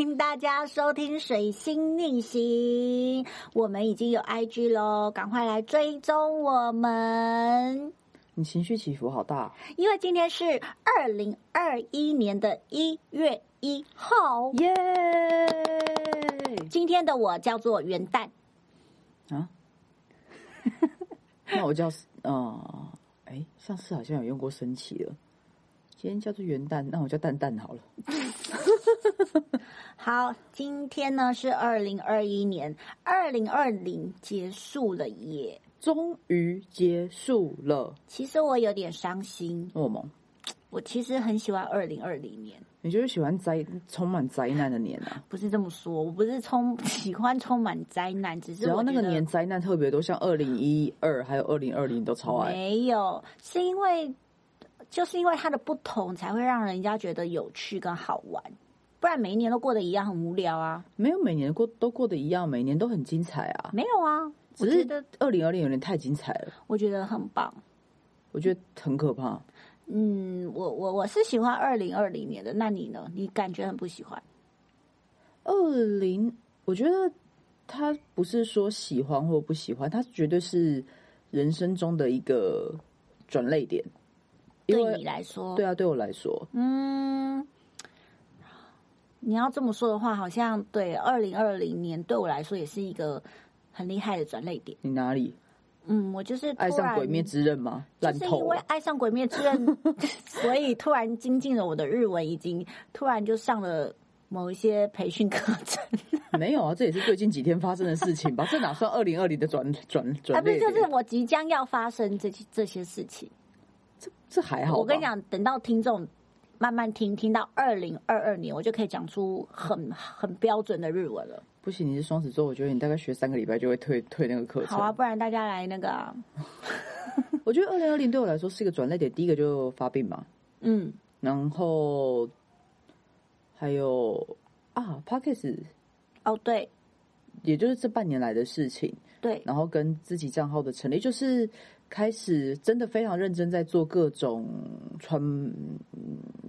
迎大家收听《水星逆行》，我们已经有 IG 喽，赶快来追踪我们。你情绪起伏好大，因为今天是二零二一年的一月一号，耶！今天的我叫做元旦啊，那我叫呃，哎，上次好像有用过升旗了。今天叫做元旦，那我叫蛋蛋好了。好，今天呢是二零二一年，二零二零结束了耶，终于结束了。其实我有点伤心。噩梦。我其实很喜欢二零二零年。你就是喜欢灾充满灾难的年啊？不是这么说，我不是充 喜欢充满灾难，只是只要那个年灾难特别多，像二零一二还有二零二零都超爱。没有，是因为。就是因为它的不同，才会让人家觉得有趣跟好玩，不然每一年都过得一样，很无聊啊。没有每年过都过得一样，每年都很精彩啊。没有啊，只是二零二零有点太精彩了。我觉得很棒，我觉得很可怕。嗯，我我我是喜欢二零二零年的，那你呢？你感觉很不喜欢？二零，我觉得他不是说喜欢或不喜欢，他绝对是人生中的一个转泪点。对你来说，对啊，对我来说，嗯，你要这么说的话，好像对二零二零年对我来说也是一个很厉害的转泪点。你哪里？嗯，我就是爱上《鬼灭之刃》吗？就是因为爱上《鬼灭之刃》，所以突然精进了我的日文，已经突然就上了某一些培训课程。没有啊，这也是最近几天发生的事情吧？这哪算二零二零的转转转？啊，不是，就是我即将要发生这这些事情。这这还好，我跟你讲，等到听众慢慢听，听到二零二二年，我就可以讲出很很标准的日文了。不行，你是双子座，我觉得你大概学三个礼拜就会退退那个课程。好啊，不然大家来那个。我觉得二零二零对我来说是一个转捩点，第一个就发病嘛，嗯，然后还有啊 p a r k e s 哦对，也就是这半年来的事情，对，然后跟自己账号的成立，就是。开始真的非常认真在做各种传，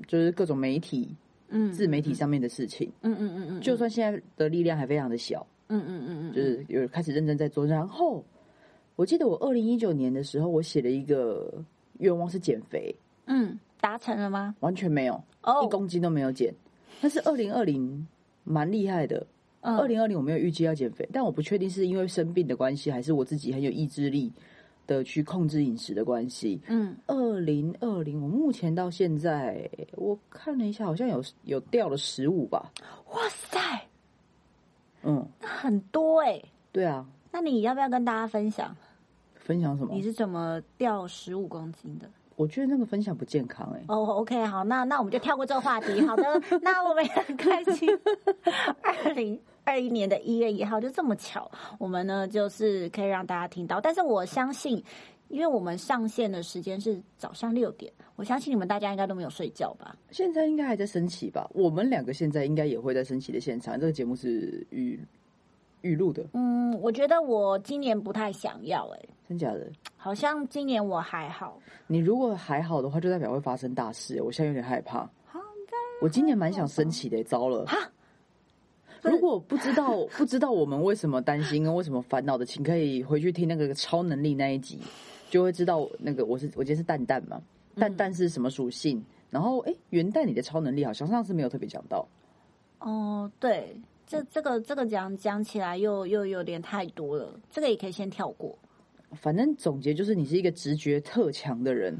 就是各种媒体、嗯，自媒体上面的事情。嗯嗯嗯嗯。就算现在的力量还非常的小，嗯嗯嗯嗯，就是有开始认真在做。然后我记得我二零一九年的时候，我写了一个愿望是减肥。嗯，达成了吗？完全没有，哦，一公斤都没有减。但是二零二零蛮厉害的。二零二零我没有预计要减肥，但我不确定是因为生病的关系，还是我自己很有意志力。的去控制饮食的关系，嗯，二零二零，我目前到现在，我看了一下，好像有有掉了十五吧。哇塞，嗯，很多哎。对啊，那你要不要跟大家分享？分享什么？你是怎么掉十五公斤的？我觉得那个分享不健康哎。哦，OK，好，那那我们就跳过这个话题。好的，那我们也很开心。二零。二一年的一月一号，就这么巧，我们呢就是可以让大家听到。但是我相信，因为我们上线的时间是早上六点，我相信你们大家应该都没有睡觉吧？现在应该还在升旗吧？我们两个现在应该也会在升旗的现场。这个节目是预预录的。嗯，我觉得我今年不太想要，哎，真假的？好像今年我还好。你如果还好的话，就代表会发生大事。我现在有点害怕。好我今年蛮想升旗的，糟了。哈。如果不知道 不知道我们为什么担心跟为什么烦恼的，请可以回去听那个超能力那一集，就会知道那个我是我今天是蛋蛋嘛，蛋蛋是什么属性？然后哎，元旦你的超能力好像上次没有特别讲到。哦，对，这这个这个讲讲起来又又有点太多了，这个也可以先跳过。反正总结就是你是一个直觉特强的人，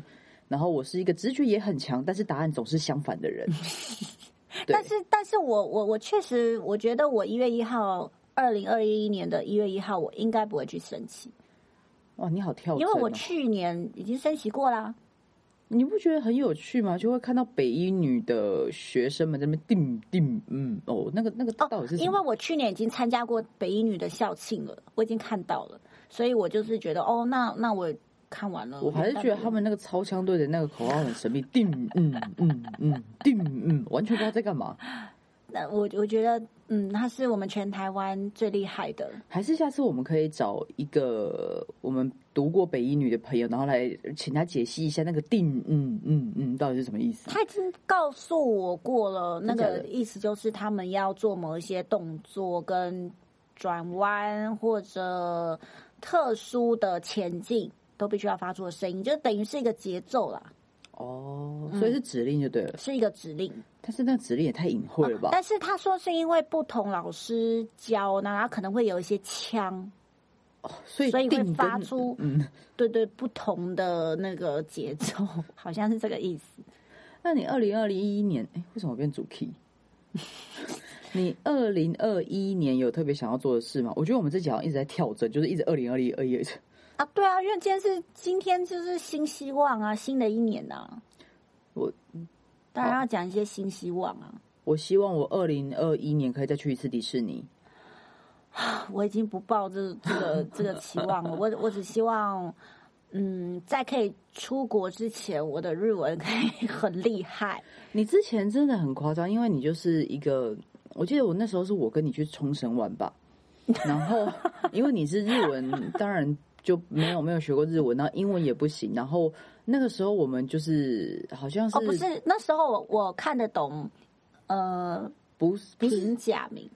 然后我是一个直觉也很强，但是答案总是相反的人。但是，但是我我我确实，我觉得我一月一号，二零二一年的一月一号，我应该不会去升旗。哇，你好跳！因为我去年已经升旗过啦。你不觉得很有趣吗？就会看到北一女的学生们在那边叮叮，嗯，哦，那个那个到底是？因为我去年已经参加过北一女的校庆了，我已经看到了，所以我就是觉得，哦，那那我。看完了，我还是觉得他们那个超枪队的那个口号很神秘，定嗯嗯嗯定嗯，完全不知道在干嘛。那我我觉得，嗯，他是我们全台湾最厉害的。还是下次我们可以找一个我们读过北医女的朋友，然后来请他解析一下那个定，嗯嗯嗯，到底是什么意思？他已经告诉我过了，那个意思就是他们要做某一些动作跟转弯或者特殊的前进，都必须要发出的声音，就等于是一个节奏啦，哦，所以是指令就对了。是一个指令。但是那指令也太隐晦了吧？但是他说是因为不同老师教，那他可能会有一些腔，所以所以会发出嗯。对对不同的那个节奏，好像是这个意思。那你二零二零一年，哎，为什么变主 key？你二零二一年有特别想要做的事吗？我觉得我们这集好像一直在跳针，就是一直二零二零二一。啊，对啊，因为今天是今天就是新希望啊，新的一年呐、啊，我当然要讲一些新希望啊。我希望我二零二一年可以再去一次迪士尼。我已经不抱这这个 这个期望了，我我只希望，嗯，在可以出国之前，我的日文可以很厉害。你之前真的很夸张，因为你就是一个，我记得我那时候是我跟你去冲绳玩吧，然后 因为你是日文，当然就没有没有学过日文，然后英文也不行，然后那个时候我们就是好像是哦，不是，那时候我我看得懂，呃，不是不是，平假名。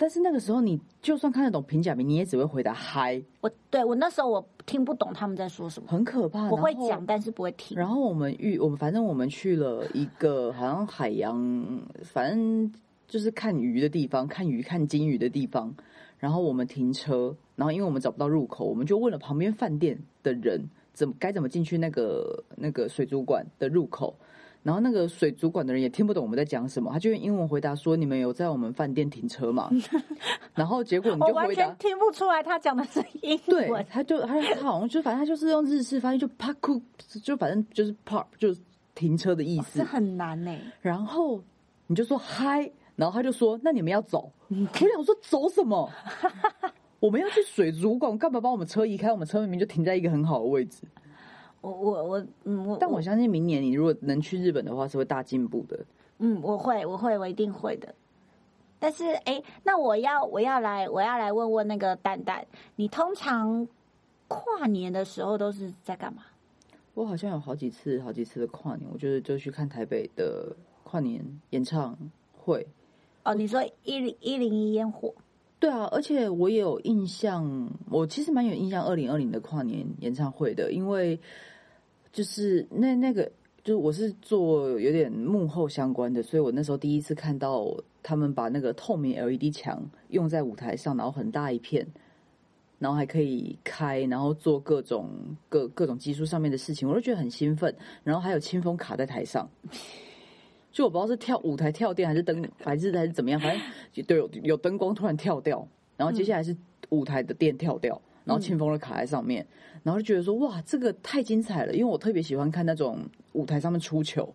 但是那个时候你就算看得懂平假名，你也只会回答嗨，我对我那时候我听不懂他们在说什么，很可怕。我会讲，但是不会听。然后我们遇我们反正我们去了一个好像海洋，反正就是看鱼的地方，看鱼看金鱼的地方。然后我们停车，然后因为我们找不到入口，我们就问了旁边饭店的人怎么该怎么进去那个那个水族馆的入口。然后那个水族馆的人也听不懂我们在讲什么，他就用英文回答说：“你们有在我们饭店停车吗？” 然后结果你就回答全听不出来他讲的是英对，。他就他他好像就反正他就是用日式发音，就 park 就反正就是 park 就是停车的意思这。很难呢、然后你就说嗨，然后他就说那你们要走。我想说走什么？我们要去水族馆，干嘛把我们车移开？我们车明明就停在一个很好的位置。我我我嗯我但我相信明年你如果能去日本的话，是会大进步的。嗯我会我会我一定会的。但是哎，那我要我要来我要来问问那个蛋蛋，你通常跨年的时候都是在干嘛？我好像有好几次好几次的跨年，我就是就去看台北的跨年演唱会。哦，你说一零一零一烟火，对啊，而且我也有印象，我其实蛮有印象二零二零的跨年演唱会的，因为就是那那个，就是我是做有点幕后相关的，所以我那时候第一次看到他们把那个透明 LED 墙用在舞台上，然后很大一片，然后还可以开，然后做各种各各种技术上面的事情，我都觉得很兴奋。然后还有清风卡在台上，就我不知道是跳舞台跳电还是灯还是还是怎么样，反正就对有有灯光突然跳掉，然后接下来是舞台的电跳掉，然后清风的卡在上面，然后就觉得说哇，这个太精彩了，因为我特别喜欢看那种舞台上面出糗。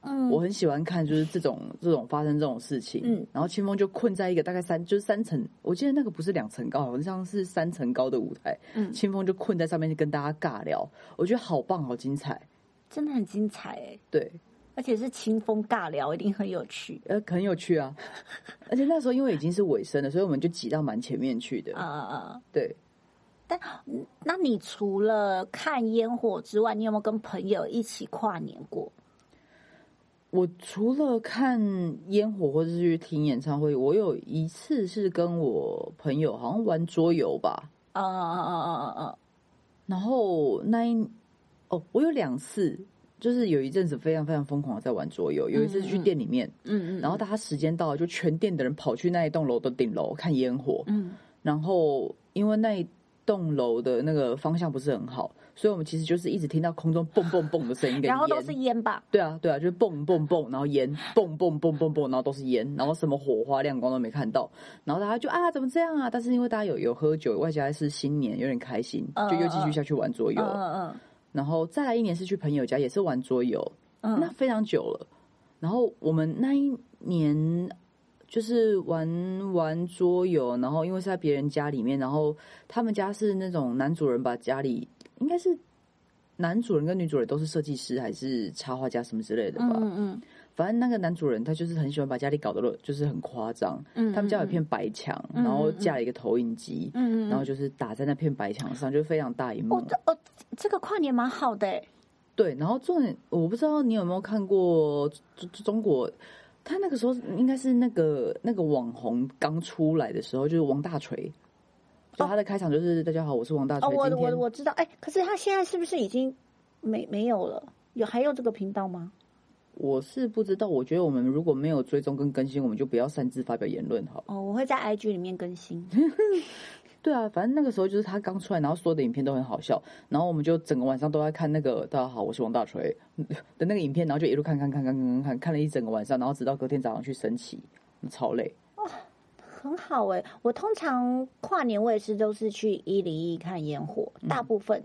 嗯，我很喜欢看，就是这种这种发生这种事情。嗯，然后清风就困在一个大概三就是三层，我记得那个不是两层高，好像是三层高的舞台。嗯清风就困在上面跟大家尬聊，我觉得好棒，好精彩。真的很精彩哎，对，而且是清风尬聊，一定很有趣。呃，很有趣啊。而且那时候因为已经是尾声了，所以我们就挤到蛮前面去的。啊啊啊！对，但那你除了看烟火之外，你有没有跟朋友一起跨年过？我除了看烟火或者是去听演唱会，我有一次是跟我朋友好像玩桌游吧。啊啊啊啊啊啊！然后那一哦，我有两次，就是有一阵子非常非常疯狂的在玩桌游。有一次去店里面，嗯嗯，然后大家时间到了，就全店的人跑去那一栋楼的顶楼看烟火。嗯然后因为那一栋楼的那个方向不是很好，所以我们其实就是一直听到空中蹦蹦蹦的声音跟，然后都是烟吧？对啊，对啊，就是蹦蹦蹦，然后烟蹦蹦蹦蹦蹦，然后都是烟，然后什么火花亮光都没看到，然后大家就啊怎么这样啊？但是因为大家有有喝酒，外加是新年，有点开心，嗯就又继续下去玩桌游。嗯嗯然后再来一年是去朋友家，也是玩桌游，嗯那非常久了。然后我们那一年就是玩玩桌游，然后因为是在别人家里面，然后他们家是那种男主人把家里应该是男主人跟女主人都是设计师还是插画家什么之类的吧。嗯嗯反正那个男主人他就是很喜欢把家里搞得就是很夸张。嗯他们家有一片白墙，然后架了一个投影机，嗯嗯然后就是打在那片白墙上，就非常大一幕。哦，这哦，这个跨年蛮好的哎。对，然后重点我不知道你有没有看过中中国，他那个时候应该是那个那个网红刚出来的时候，就是王大锤。就他的开场就是“大家好，我是王大锤”。哦，我我我知道，哎，可是他现在是不是已经没没有了？有还有这个频道吗？我是不知道，我觉得我们如果没有追踪跟更新，我们就不要擅自发表言论好了。哦，我会在 IG 里面更新。对啊，反正那个时候就是他刚出来，然后所有的影片都很好笑，然后我们就整个晚上都在看那个“大家好，我是王大锤” 的那个影片，然后就一路看看看，看看看看，看了一整个晚上，然后直到隔天早上去升旗，超累。哇，很好哎！我通常跨年我也是都是去一零一看烟火，大部分，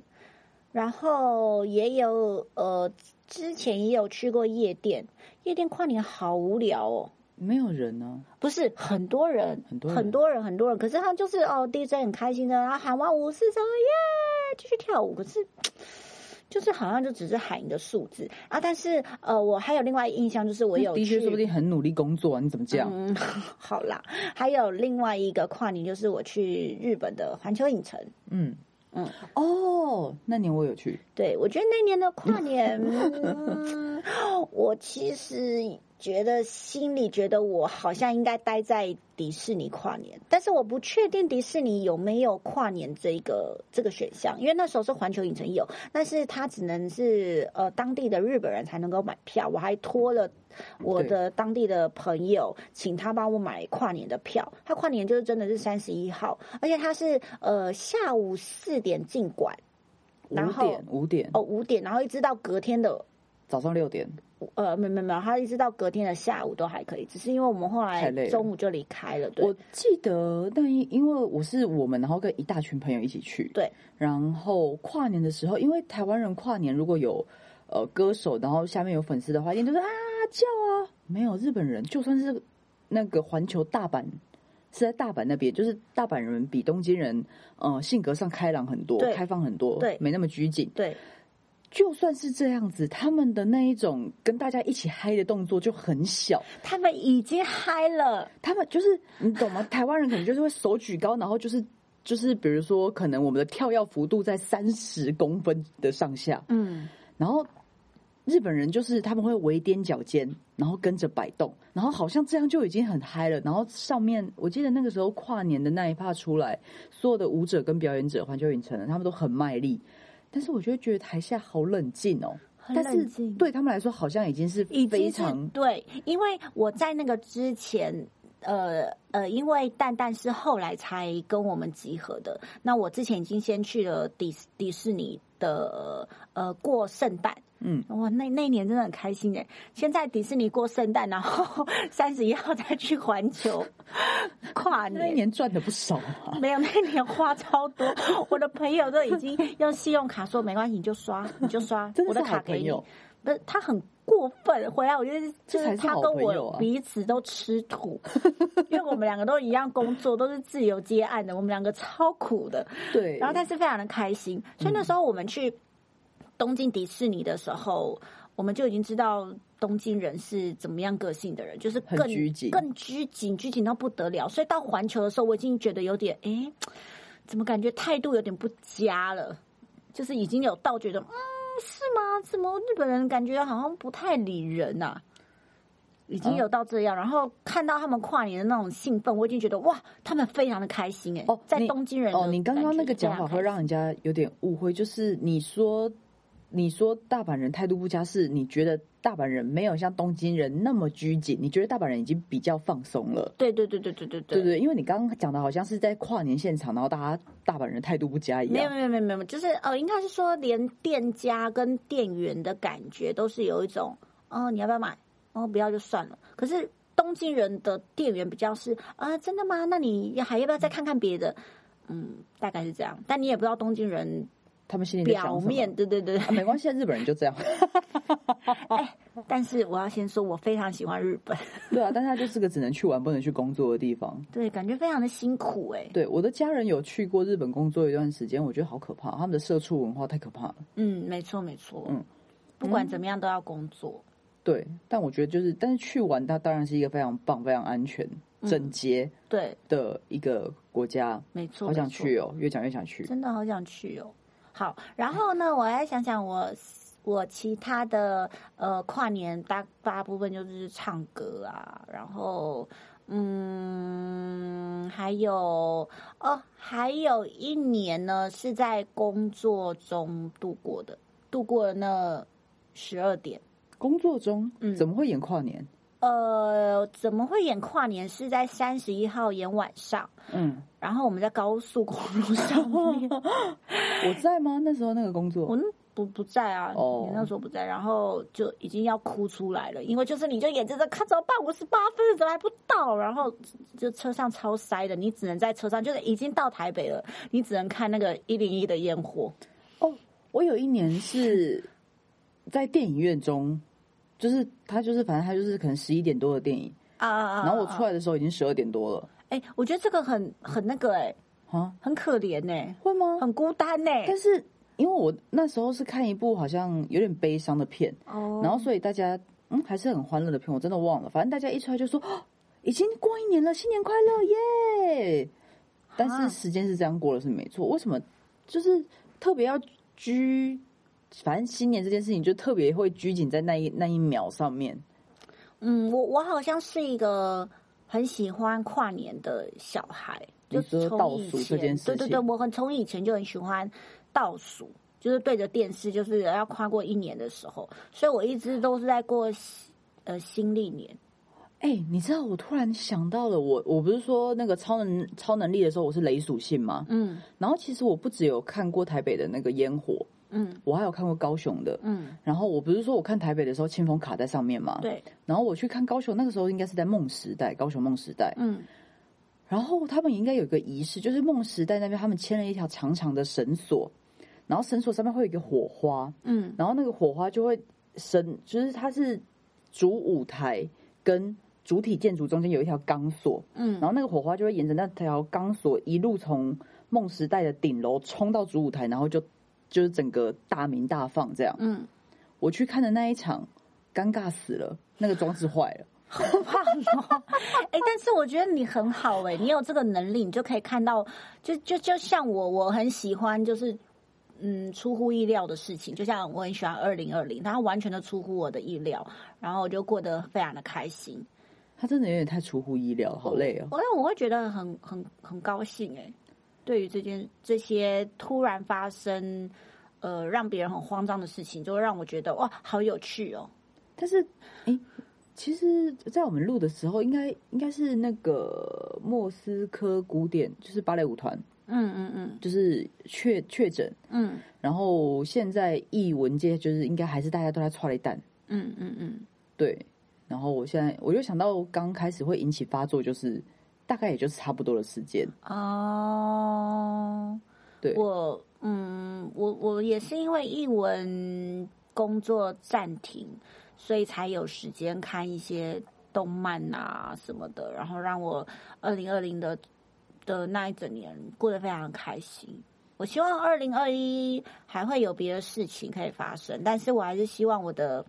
然后也有呃之前也有去过夜店，夜店跨年好无聊哦。没有人呢、不是很多人，很多人很多人，很多人。可是他就是哦，DJ 很开心的，然后喊完五四三耶，继续跳舞。可是 就是好像就只是喊一个数字啊。但是呃，我还有另外印象，就是我有去的确说不定很努力工作啊，你怎么这样？嗯，好啦，还有另外一个跨年，就是我去日本的环球影城。嗯嗯哦，那年我有去，对，我觉得那年的跨年，嗯我其实觉得心里觉得我好像应该待在迪士尼跨年，但是我不确定迪士尼有没有跨年这个这个选项，因为那时候是环球影城有，但是它只能是呃当地的日本人才能够买票，我还托了。我的当地的朋友，请他帮我买跨年的票。他跨年就是真的是三十一号，而且他是呃下午四点进馆，五然后点五点哦，五点，然后一直到隔天的早上六点，呃，没没没有，他一直到隔天的下午都还可以，只是因为我们后来中午就离开了，对。我记得，但因因为我是我们，然后跟一大群朋友一起去，对，然后跨年的时候，因为台湾人跨年如果有呃歌手，然后下面有粉丝的话，一定就是啊叫啊，没有日本人，就算是那个环球大阪。是在大阪那边，就是大阪人比东京人，呃，性格上开朗很多，对。开放很多，对。没那么拘谨。对，就算是这样子，他们的那一种跟大家一起嗨的动作就很小，他们已经嗨了，他们就是你懂吗？台湾人可能就是会手举高，然后就是就是比如说，可能我们的跳跃幅度在三十公分的上下，嗯，然后日本人就是他们会微踮脚尖，然后跟着摆动，然后好像这样就已经很嗨了。然后上面我记得那个时候跨年的那一趴出来，所有的舞者跟表演者，环球影城的他们都很卖力，但是我就会觉得台下好冷静哦。很但是对他们来说，好像已经是已经是非常对，因为我在那个之前。呃呃，因为蛋蛋是后来才跟我们集合的，那我之前已经先去了迪迪士尼的呃过圣诞，嗯，哇，那那一年真的很开心哎！先在迪士尼过圣诞，然后 三十一号 再去环球跨 年那一年。赚的不少啊。没有，那一年花超多，我的朋友都已经用信用卡说没关系，你就刷，你就刷我的卡给你。不是他很过分，回来我觉得就是他跟我彼此都吃土，因为我们两个都一样工作，都是自由接案的，我们两个超苦的。对，然后但是非常的开心，所以那时候我们去东京迪士尼的时候，我们就已经知道东京人是怎么样个性的人，就是更拘谨更拘谨，拘谨到不得了。所以到环球的时候，我已经觉得有点，哎，怎么感觉态度有点不佳了？就是已经有到觉得，嗯，是吗？怎么日本人感觉好像不太理人呐、已经有到这样，然后看到他们跨年的那种兴奋，我已经觉得哇，他们非常的开心哎、哦，在你东京人哦，你刚刚那个讲法会让人家有点误会，就是你说你说大阪人态度不佳，是你觉得大阪人没有像东京人那么拘谨，你觉得大阪人已经比较放松了。对对对对对对对对，因为你刚刚讲的好像是在跨年现场，然后大家大阪人态度不佳一样没有。没有没有没有，就是呃，应该是说连店家跟店员的感觉都是有一种，哦，你要不要买？哦，不要就算了。可是东京人的店员比较是啊、真的吗？那你还要不要再看看别的？嗯，大概是这样。但你也不知道东京人他们心里表面，对对对。啊，没关系，日本人就这样。但是我要先说，我非常喜欢日本，对啊，但是它就是个只能去玩不能去工作的地方。对，感觉非常的辛苦哎、对，我的家人有去过日本工作一段时间，我觉得好可怕，他们的社畜文化太可怕了。嗯，没错没错，嗯不管怎么样都要工作。对，但我觉得就是，但是去玩它当然是一个非常棒、非常安全、整洁对，的一个国家，没错，好想去哦，越讲越想去。真的好想去哦。好，然后呢，我来想想我我其他的呃跨年大大部分就是唱歌啊，然后嗯，还有哦，还有一年呢是在工作中度过的，度过了那十二点。工作中，嗯怎么会演跨年？呃，怎么会演跨年？是在三十一号演晚上，嗯，然后我们在高速公路上面。我在吗？那时候那个工作我，不不在啊，哦你那时候不在，然后就已经要哭出来了，因为就是你就眼睁睁看怎么办？五十八分怎么还不到？然后就车上超塞的，你只能在车上，就是已经到台北了，你只能看那个 一零一的烟火。哦我有一年是在电影院中，就是他就是反正他就是可能十一点多的电影，啊啊啊！然后我出来，的时候已经十二点多了哎、我觉得这个很很那个哎、啊，很可怜哎、会吗？很孤单哎、但是因为我那时候是看一部好像有点悲伤的片，哦，然后所以大家嗯还是很欢乐的片，我真的忘了，反正大家一出来就说、哦已经过一年了，新年快乐耶！但啊是时间是这样过了是没错，为什么就是特别要拘？反正新年这件事情就特别会拘谨在那一那一秒上面。嗯，我我好像是一个很喜欢跨年的小孩，你就从说倒数以前这件事对对对，我很从以前就很喜欢倒数，就是对着电视，就是要跨过一年的时候，所以我一直都是在过呃新历年。哎、你知道我突然想到了我，我不是说那个超能超能力的时候我是雷属性吗？嗯然后其实我不只有看过台北的那个烟火，嗯我还有看过高雄的。嗯，然后我不是说我看台北的时候清风卡在上面嘛？。对，然后我去看高雄，那个时候应该是在梦时代，高雄梦时代。嗯然后他们应该有一个仪式，就是梦时代那边他们牵了一条长长的绳索，然后绳索上面会有一个火花，嗯然后那个火花就会升，就是它是主舞台跟主体建筑中间有一条钢索，嗯然后那个火花就会沿着那条钢索一路从梦时代的顶楼冲到主舞台，然后就就是整个大鸣大放这样。嗯，我去看的那一场，尴尬死了，那个装置坏了。好棒哦！哎、但是我觉得你很好哎、你有这个能力，你就可以看到，就就就像我，我很喜欢就是。嗯，出乎意料的事情，就像我很喜欢二零二零，它完全的出乎我的意料，然后我就过得非常的开心。他真的有点太出乎意料，好累哦。我因为我会觉得很很很高兴哎、对于这件这些突然发生，呃，让别人很慌张的事情，就会让我觉得哇，好有趣哦。但是，哎，其实，在我们录的时候，应该应该是那个莫斯科古典，就是芭蕾舞团，嗯嗯嗯就是确确诊，嗯然后现在艺文界就是应该还是大家都在踹了一蛋，嗯嗯嗯，对。然后我现在我就想到刚开始会引起发作，就是大概也就是差不多的时间，哦，对我嗯，我我也是因为译文工作暂停，所以才有时间看一些动漫啊什么的，然后让我二零二零的的那一整年过得非常开心。我希望二零二一还会有别的事情可以发生，但是我还是希望我的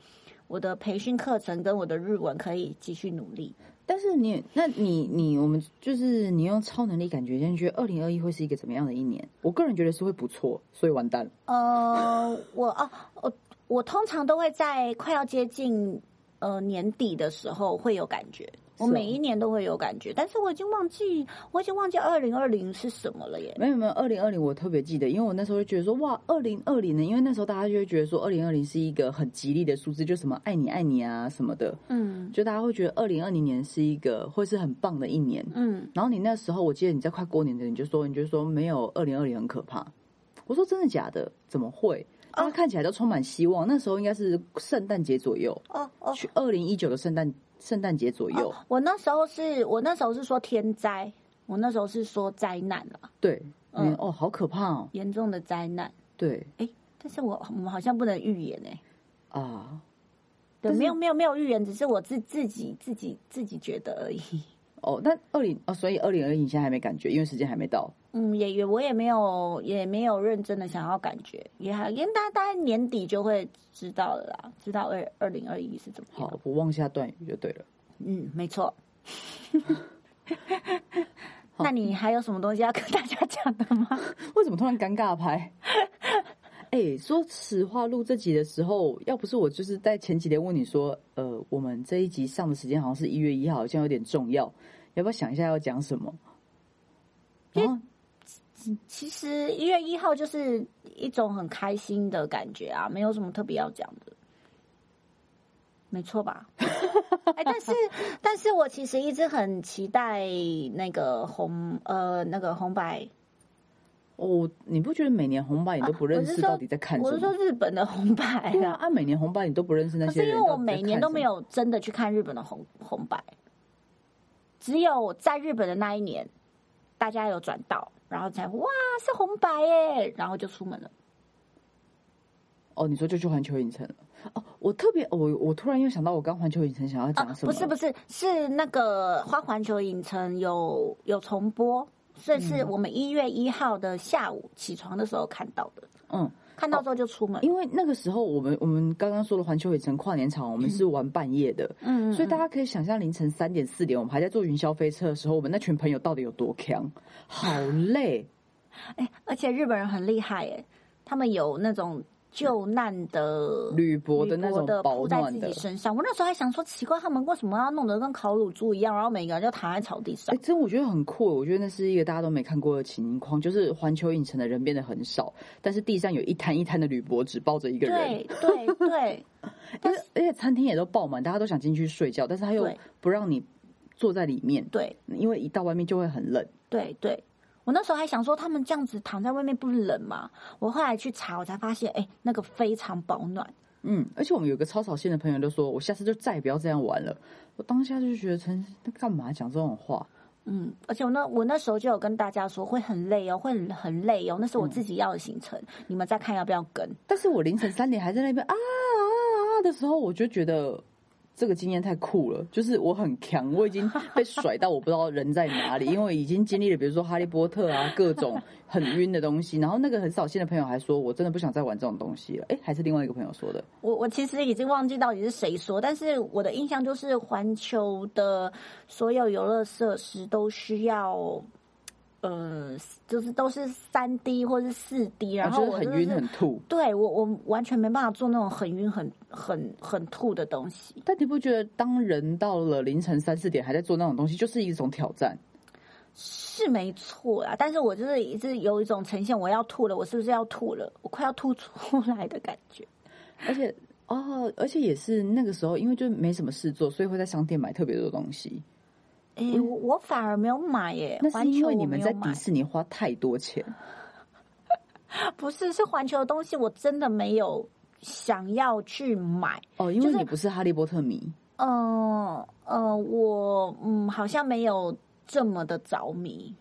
我的培训课程跟我的日文可以继续努力。但是你，那你你我们就是你用超能力感觉，你觉得二零二一会是一个怎么样的一年？我个人觉得是会不错，所以完蛋。呃，我哦，我我通常都会在快要接近呃年底的时候会有感觉，我每一年都会有感觉，但是我已经忘记我已经忘记二零二零是什么了耶。没有没有，二零二零我特别记得，因为我那时候就觉得说，哇，二零二零呢，因为那时候大家就会觉得说，二零二零是一个很吉利的数字，就什么爱你爱你啊什么的，嗯就大家会觉得二零二零年是一个会是很棒的一年。嗯，然后你那时候，我记得你在快过年的，你就说，你就说没有二零二零很可怕。我说真的假的？怎么会？大家看起来都充满希望。那时候应该是圣诞节左右，哦哦去二零一九的圣诞圣诞节左右。哦，我那时候是我那时候是说天灾，我那时候是说灾难了，对，嗯嗯，哦，好可怕哦。严重的灾难。对但是我我们好像不能预言哎、啊，对，没有没有没有预言，只是我自自己自己自己觉得而已。哦，但二零哦，所以二零二一你现在还没感觉，因为时间还没到。嗯，也也我也没有也没有认真的想要感觉，也还因为大大概年底就会知道了啦，知道二二零二一是怎么样。好，我忘下断语就对了。嗯，没错。那你还有什么东西要跟大家讲的吗？为什么突然尴尬拍？哎，说实话，录这集的时候，要不是我就是在前几天问你说，呃，我们这一集上的时间好像是一月一号，好像有点重要，要不要想一下要讲什么？然后，其实一月一号就是一种很开心的感觉啊，没有什么特别要讲的，没错吧？哎，但是，但是我其实一直很期待那个红呃那个红白。哦，你不觉得每年红白你都不认识到底在看什么？我是说日本的红白啊，啊，每年红白你都不认识那些人，是因为我每年都没有真的去看日本的红红白，只有在日本的那一年，大家有转到，然后才哇是红白耶，然后就出门了。哦，你说就去环球影城了？哦，我特别，我我突然又想到，我刚环球影城想要讲什么？不是不是，是那个花环球影城有有重播。这是我们一月一号的下午起床的时候看到的。嗯，看到之后就出门。因为那个时候我们我们刚刚说的环球影城跨年场，我们是玩半夜的。嗯，所以大家可以想象凌晨三点四点，我们还在坐云霄飞车的时候，我们那群朋友到底有多强，好累。哎，而且日本人很厉害哎，他们有那种。救难的铝箔的那种铺在自己身上，我那时候还想说奇怪，他们为什么要弄得跟烤乳猪一样，然后每个人就躺在草地上？哎，真我觉得很酷，我觉得那是一个大家都没看过的情况，就是环球影城的人变得很少，但是地上有一摊一摊的铝箔纸包着一个人，对对对，而且而且餐厅也都爆满，大家都想进去睡觉，但是他又不让你坐在里面，对，因为一到外面就会很冷，对对。我那时候还想说，他们这样子躺在外面不冷吗？我后来去查，我才发现，哎，那个非常保暖。嗯，而且我们有个超草线的朋友都说，我下次就再也不要这样玩了。我当下就觉得，陈干嘛讲这种话？嗯，而且我那我那时候就有跟大家说，会很累哦，会很累哦。那是我自己要的行程，你们再看要不要跟。但是我凌晨三点还在那边啊啊啊的时候，我就觉得。这个经验太酷了，就是我很强，我已经被甩到我不知道人在哪里，因为已经经历了，比如说哈利波特啊，各种很晕的东西。然后那个很扫兴的朋友还说，我真的不想再玩这种东西了。哎，还是另外一个朋友说的。我我其实已经忘记到底是谁说，但是我的印象就是环球的所有游乐设施都需要。呃，就是都是三 D 或是四 D，然后我很晕很吐。对我，我完全没办法做那种很晕、很很很吐的东西。但你不觉得，当人到了凌晨三四点还在做那种东西，就是一种挑战？是没错啦，但是我就是一直有一种呈现我要吐了，我是不是要吐了？我快要吐出 来的感觉。而且哦，而且也是那个时候，因为就没什么事做，所以会在商店买特别多东西。哎，我我反而没有买耶。那是因为你们在迪士尼花太多钱。不是，是环球的东西，我真的没有想要去买。哦，因为你不是哈利波特迷。嗯嗯，我嗯好像没有这么的着迷。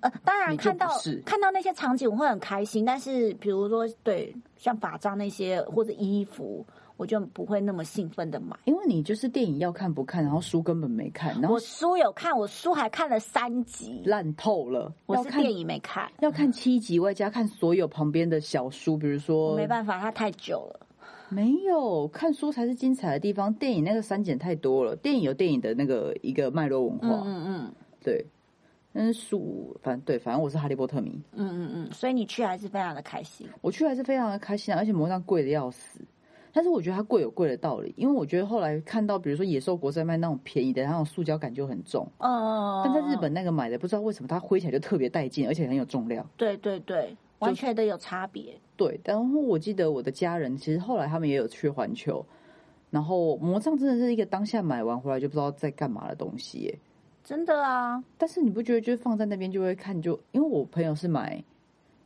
呃，当然看到看到那些场景我会很开心，但是比如说对像法杖那些或者衣服。我就不会那么兴奋的买，因为你就是电影要看不看，然后书根本没看。然后我书有看，我书还看了三集，烂透了。我是电影没看，要看七集外加看所有旁边的小书，比如说没办法，它太久了。没有看书才是精彩的地方，电影那个删减太多了。电影有电影的那个一个脉络文化，嗯嗯，对。嗯，书反正对，反正我是哈利波特迷，嗯嗯嗯，所以你去还是非常的开心。我去还是非常的开心啊，而且魔杖贵的要死。但是我觉得它贵有贵的道理，因为我觉得后来看到，比如说野兽国在卖那种便宜的，那种塑胶感就很重。嗯。但在日本那个买的，不知道为什么它挥起来就特别带劲，而且很有重量。对对对，完全的有差别。对，然后我记得我的家人其实后来他们也有去环球，然后魔杖真的是一个当下买完回来就不知道在干嘛的东西耶。真的啊！但是你不觉得就是放在那边就会看，就因为我朋友是买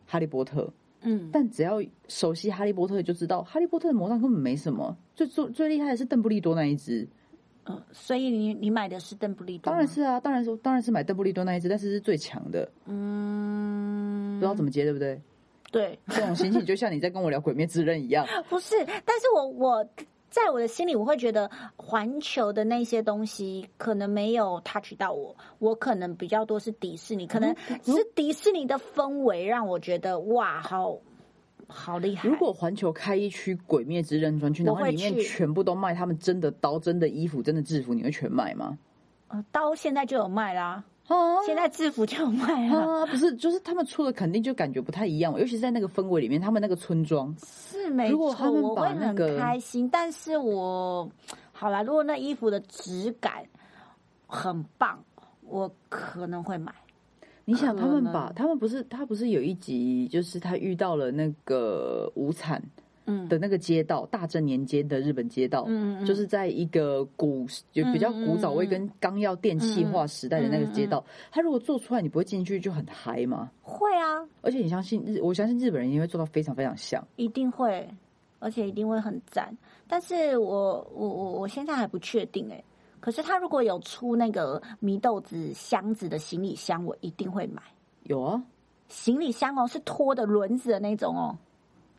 哈利波特。嗯，但只要熟悉哈利波特，就知道哈利波特的魔杖根本没什么，最最最厉害的是邓布利多那一只。嗯，所以你你买的是邓布利多？当然是啊，当然是当然是买邓布利多那一只，但是是最强的。嗯，不知道怎么接，对不对？对，这种心情就像你在跟我聊《鬼灭之刃》一样。不是，但是我我在我的心里，我会觉得环球的那些东西可能没有 touch 到我，我可能比较多是迪士尼，可能是迪士尼的氛围让我觉得哇，好好厉害。如果环球开一区《鬼灭之刃》专区，然后里面全部都卖他们真的刀、真的衣服、真的制服，你会全买吗？呃，刀现在就有卖啦。现在制服就卖了，不是，就是他们出的肯定就感觉不太一样，尤其是在那个氛围里面，他们那个村庄是没错，我会很开心。但是我好啦，如果那衣服的质感很棒，我可能会买。你想，他们把他们不是他不是有一集，就是他遇到了那个无惨。嗯的那个街道，大正年间的日本街道，嗯就是在一个古就比较古早味跟刚要电气化时代的那个街道，它如果做出来，你不会进去就很嗨吗？会啊，而且你相信日，我相信日本人也会做到非常非常像，一定会，而且一定会很赞。但是我我我我现在还不确定哎，可是他如果有出那个祢豆子箱子的行李箱，我一定会买。有啊，行李箱哦，是拖的轮子的那种哦。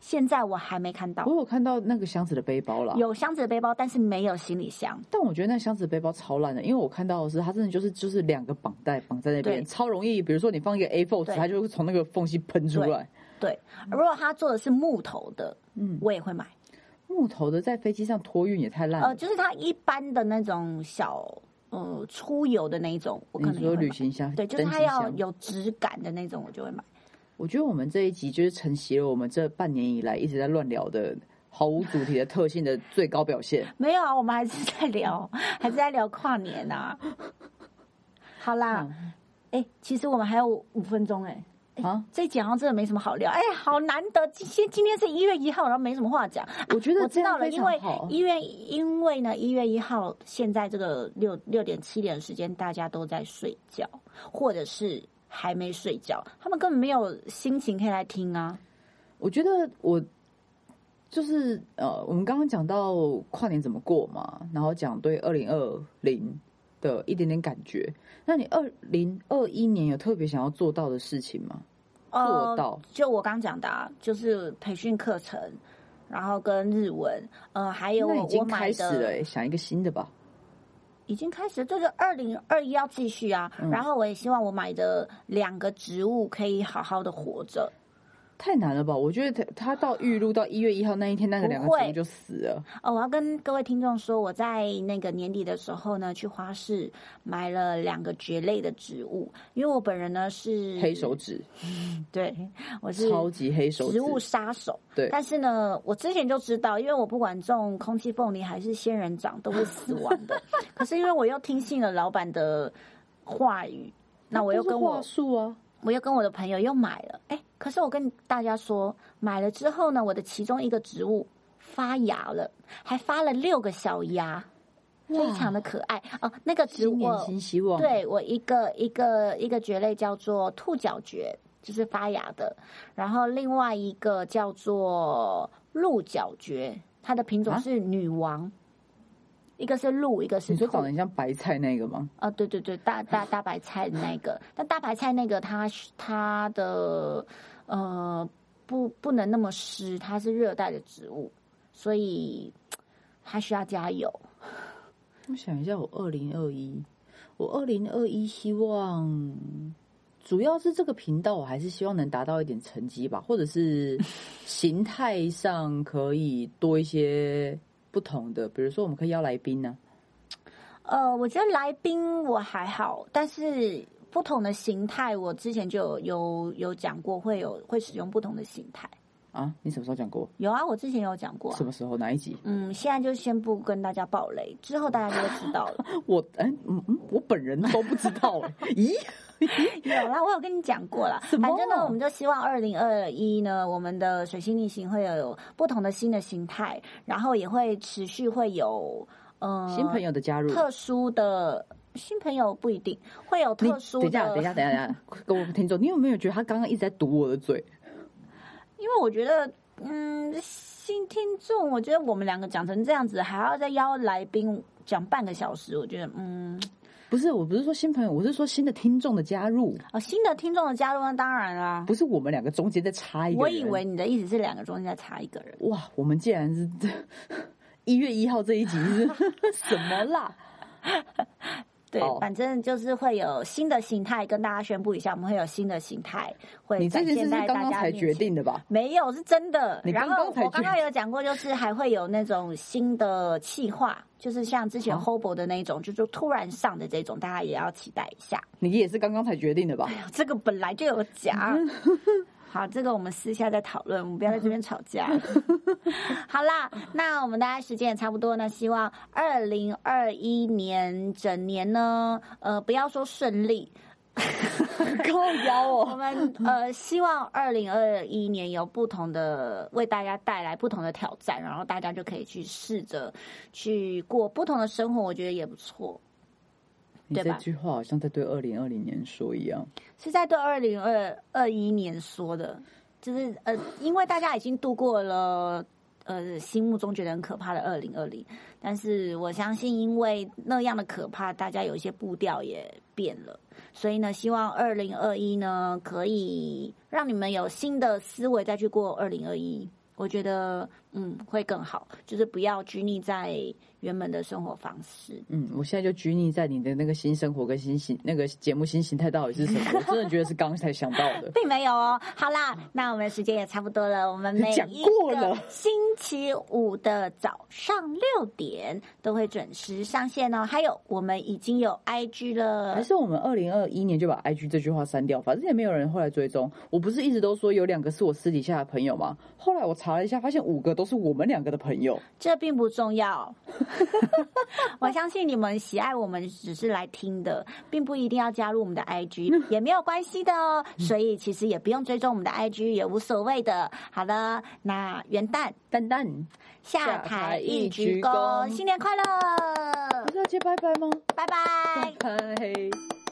现在我还没看到，我有看到那个箱子的背包了，有箱子的背包，但是没有行李箱。但我觉得那箱子的背包超烂的，因为我看到的是它真的就是就是两个绑带绑在那边，超容易。比如说你放一个 A4 纸，它就会从那个缝隙喷出来。对，如果它做的是木头的，嗯，我也会买。木头的在飞机上托运也太烂了。呃，就是它一般的那种小呃出游的那一种，我可能有旅行箱，对，就是它要有质感的那种，我就会买。我觉得我们这一集就是承袭了我们这半年以来一直在乱聊的毫无主题的特性的最高表现。没有啊，我们还是在聊，还是在聊跨年啊。好啦，哎，其实我们还有五分钟哎。啊，这一集好像真的没什么好聊。哎，好难得，今天今天是一月一号，然后没什么话讲。我觉得我知道了，因为一月因为呢，一月一号现在这个六六点七点的时间，大家都在睡觉，或者是。还没睡觉，他们根本没有心情可以来听啊！我觉得我就是呃，我们刚刚讲到跨年怎么过嘛，然后讲对二零二零的一点点感觉。那你二零二一年有特别想要做到的事情吗？做到就我刚讲的，啊，就是培训课程，然后跟日文，呃，还有已经开始了，想一个新的吧。已经开始，这个二零二一要继续啊！然后我也希望我买的两个植物可以好好的活着。太难了吧？我觉得他他到预录到一月一号那一天，那个两个植物就死了。哦，我要跟各位听众说，我在那个年底的时候呢，去花市买了两个蕨类的植物，因为我本人呢是黑手指，对，我是超级黑手植物杀手。对，但是呢，我之前就知道，因为我不管种空气凤梨还是仙人掌都会死亡的。可是因为我又听信了老板的话语，那我又跟我树啊。我又跟我的朋友又买了，哎，可是我跟大家说，买了之后呢，我的其中一个植物发芽了，还发了六个小芽，非常的可爱。哦。那个植物，新希望，对我一个一个一个蕨类叫做兔角蕨，就是发芽的，然后另外一个叫做鹿角蕨，它的品种是女王。一个是鹿，一个是。你说长得像白菜那个吗？啊，对对对，大大大白菜那个，但大白菜那个它它的呃不不能那么湿，它是热带的植物，所以它需要加油。我想一下，我二零二一，我二零二一希望主要是这个频道，我还是希望能达到一点成绩吧，或者是 形态上可以多一些。不同的，比如说我们可以邀来宾呢。呃，我觉得来宾我还好，但是不同的形态，我之前就有有讲过，会有会使用不同的形态。啊，你什么时候讲过？有啊，我之前有讲过。什么时候？哪一集？嗯，现在就先不跟大家爆雷，之后大家就会知道了。我哎，嗯嗯，我本人都不知道。咦？有啦，我有跟你讲过啦。反正呢，我们就希望二零二一呢，我们的水星逆行会有不同的新的形态，然后也会持续会有呃新朋友的加入，特殊的新朋友不一定会有特殊。等一下，等一下，等一下，各位听众，你有没有觉得他刚刚一直在堵我的嘴？因为我觉得，嗯，新听众，我觉得我们两个讲成这样子，还要再邀来宾讲半个小时，我觉得，嗯。不是，我不是说新朋友，我是说新的听众的加入啊，新的听众的加入，那当然啦。不是我们两个中间再插一个人，我以为你的意思是两个中间再插一个人。哇，我们竟然是 一月一号这一集是什么啦？对哦，反正就是会有新的形态跟大家宣布一下，我们会有新的形态会展现在大刚才决。定的吧？没有，是真的。你然后刚刚才我刚刚有讲过，就是还会有那种新的企划，就是像之前啊 Hobo 的那种，就是突然上的这种，大家也要期待一下。你也是刚刚才决定的吧？哎呀这个本来就有讲。好，这个我们私下再讨论，我们不要在这边吵架。好啦，那我们大家时间也差不多呢，希望二零二一年整年呢，呃，不要说顺利，靠腰我哦，们呃希望二零二一年有不同的为大家带来不同的挑战，然后大家就可以去试着去过不同的生活，我觉得也不错。你这句话好像在对二零二零年说一样。是在对二零二二一年说的，就是呃，因为大家已经度过了呃心目中觉得很可怕的二零二零，但是我相信，因为那样的可怕，大家有一些步调也变了，所以呢，希望二零二一呢可以让你们有新的思维再去过二零二一。我觉得，嗯，会更好，就是不要拘泥在原本的生活方式。嗯，我现在就拘泥在你的那个新生活跟新形那个节目新形态到底是什么？我真的觉得是刚才想到的。并没有哦。好啦，那我们时间也差不多了。我们每讲一个过了星期五的早上六点都会准时上线哦。还有，我们已经有 IG 了还，是我们二零二一年就把 IG 这句话删掉，反正也没有人后来追踪。我不是一直都说有两个是我私底下的朋友吗？后来我查了一下，发现五个都是我们两个的朋友。这并不重要。我相信你们喜爱我们只是来听的，并不一定要加入我们的 IG，也没有关系的哦。所以其实也不用追踪我们的 IG，也无所谓的。好了，那元旦蛋蛋，下台一鞠躬，新年快乐！不是要接拜拜吗？拜拜。拜。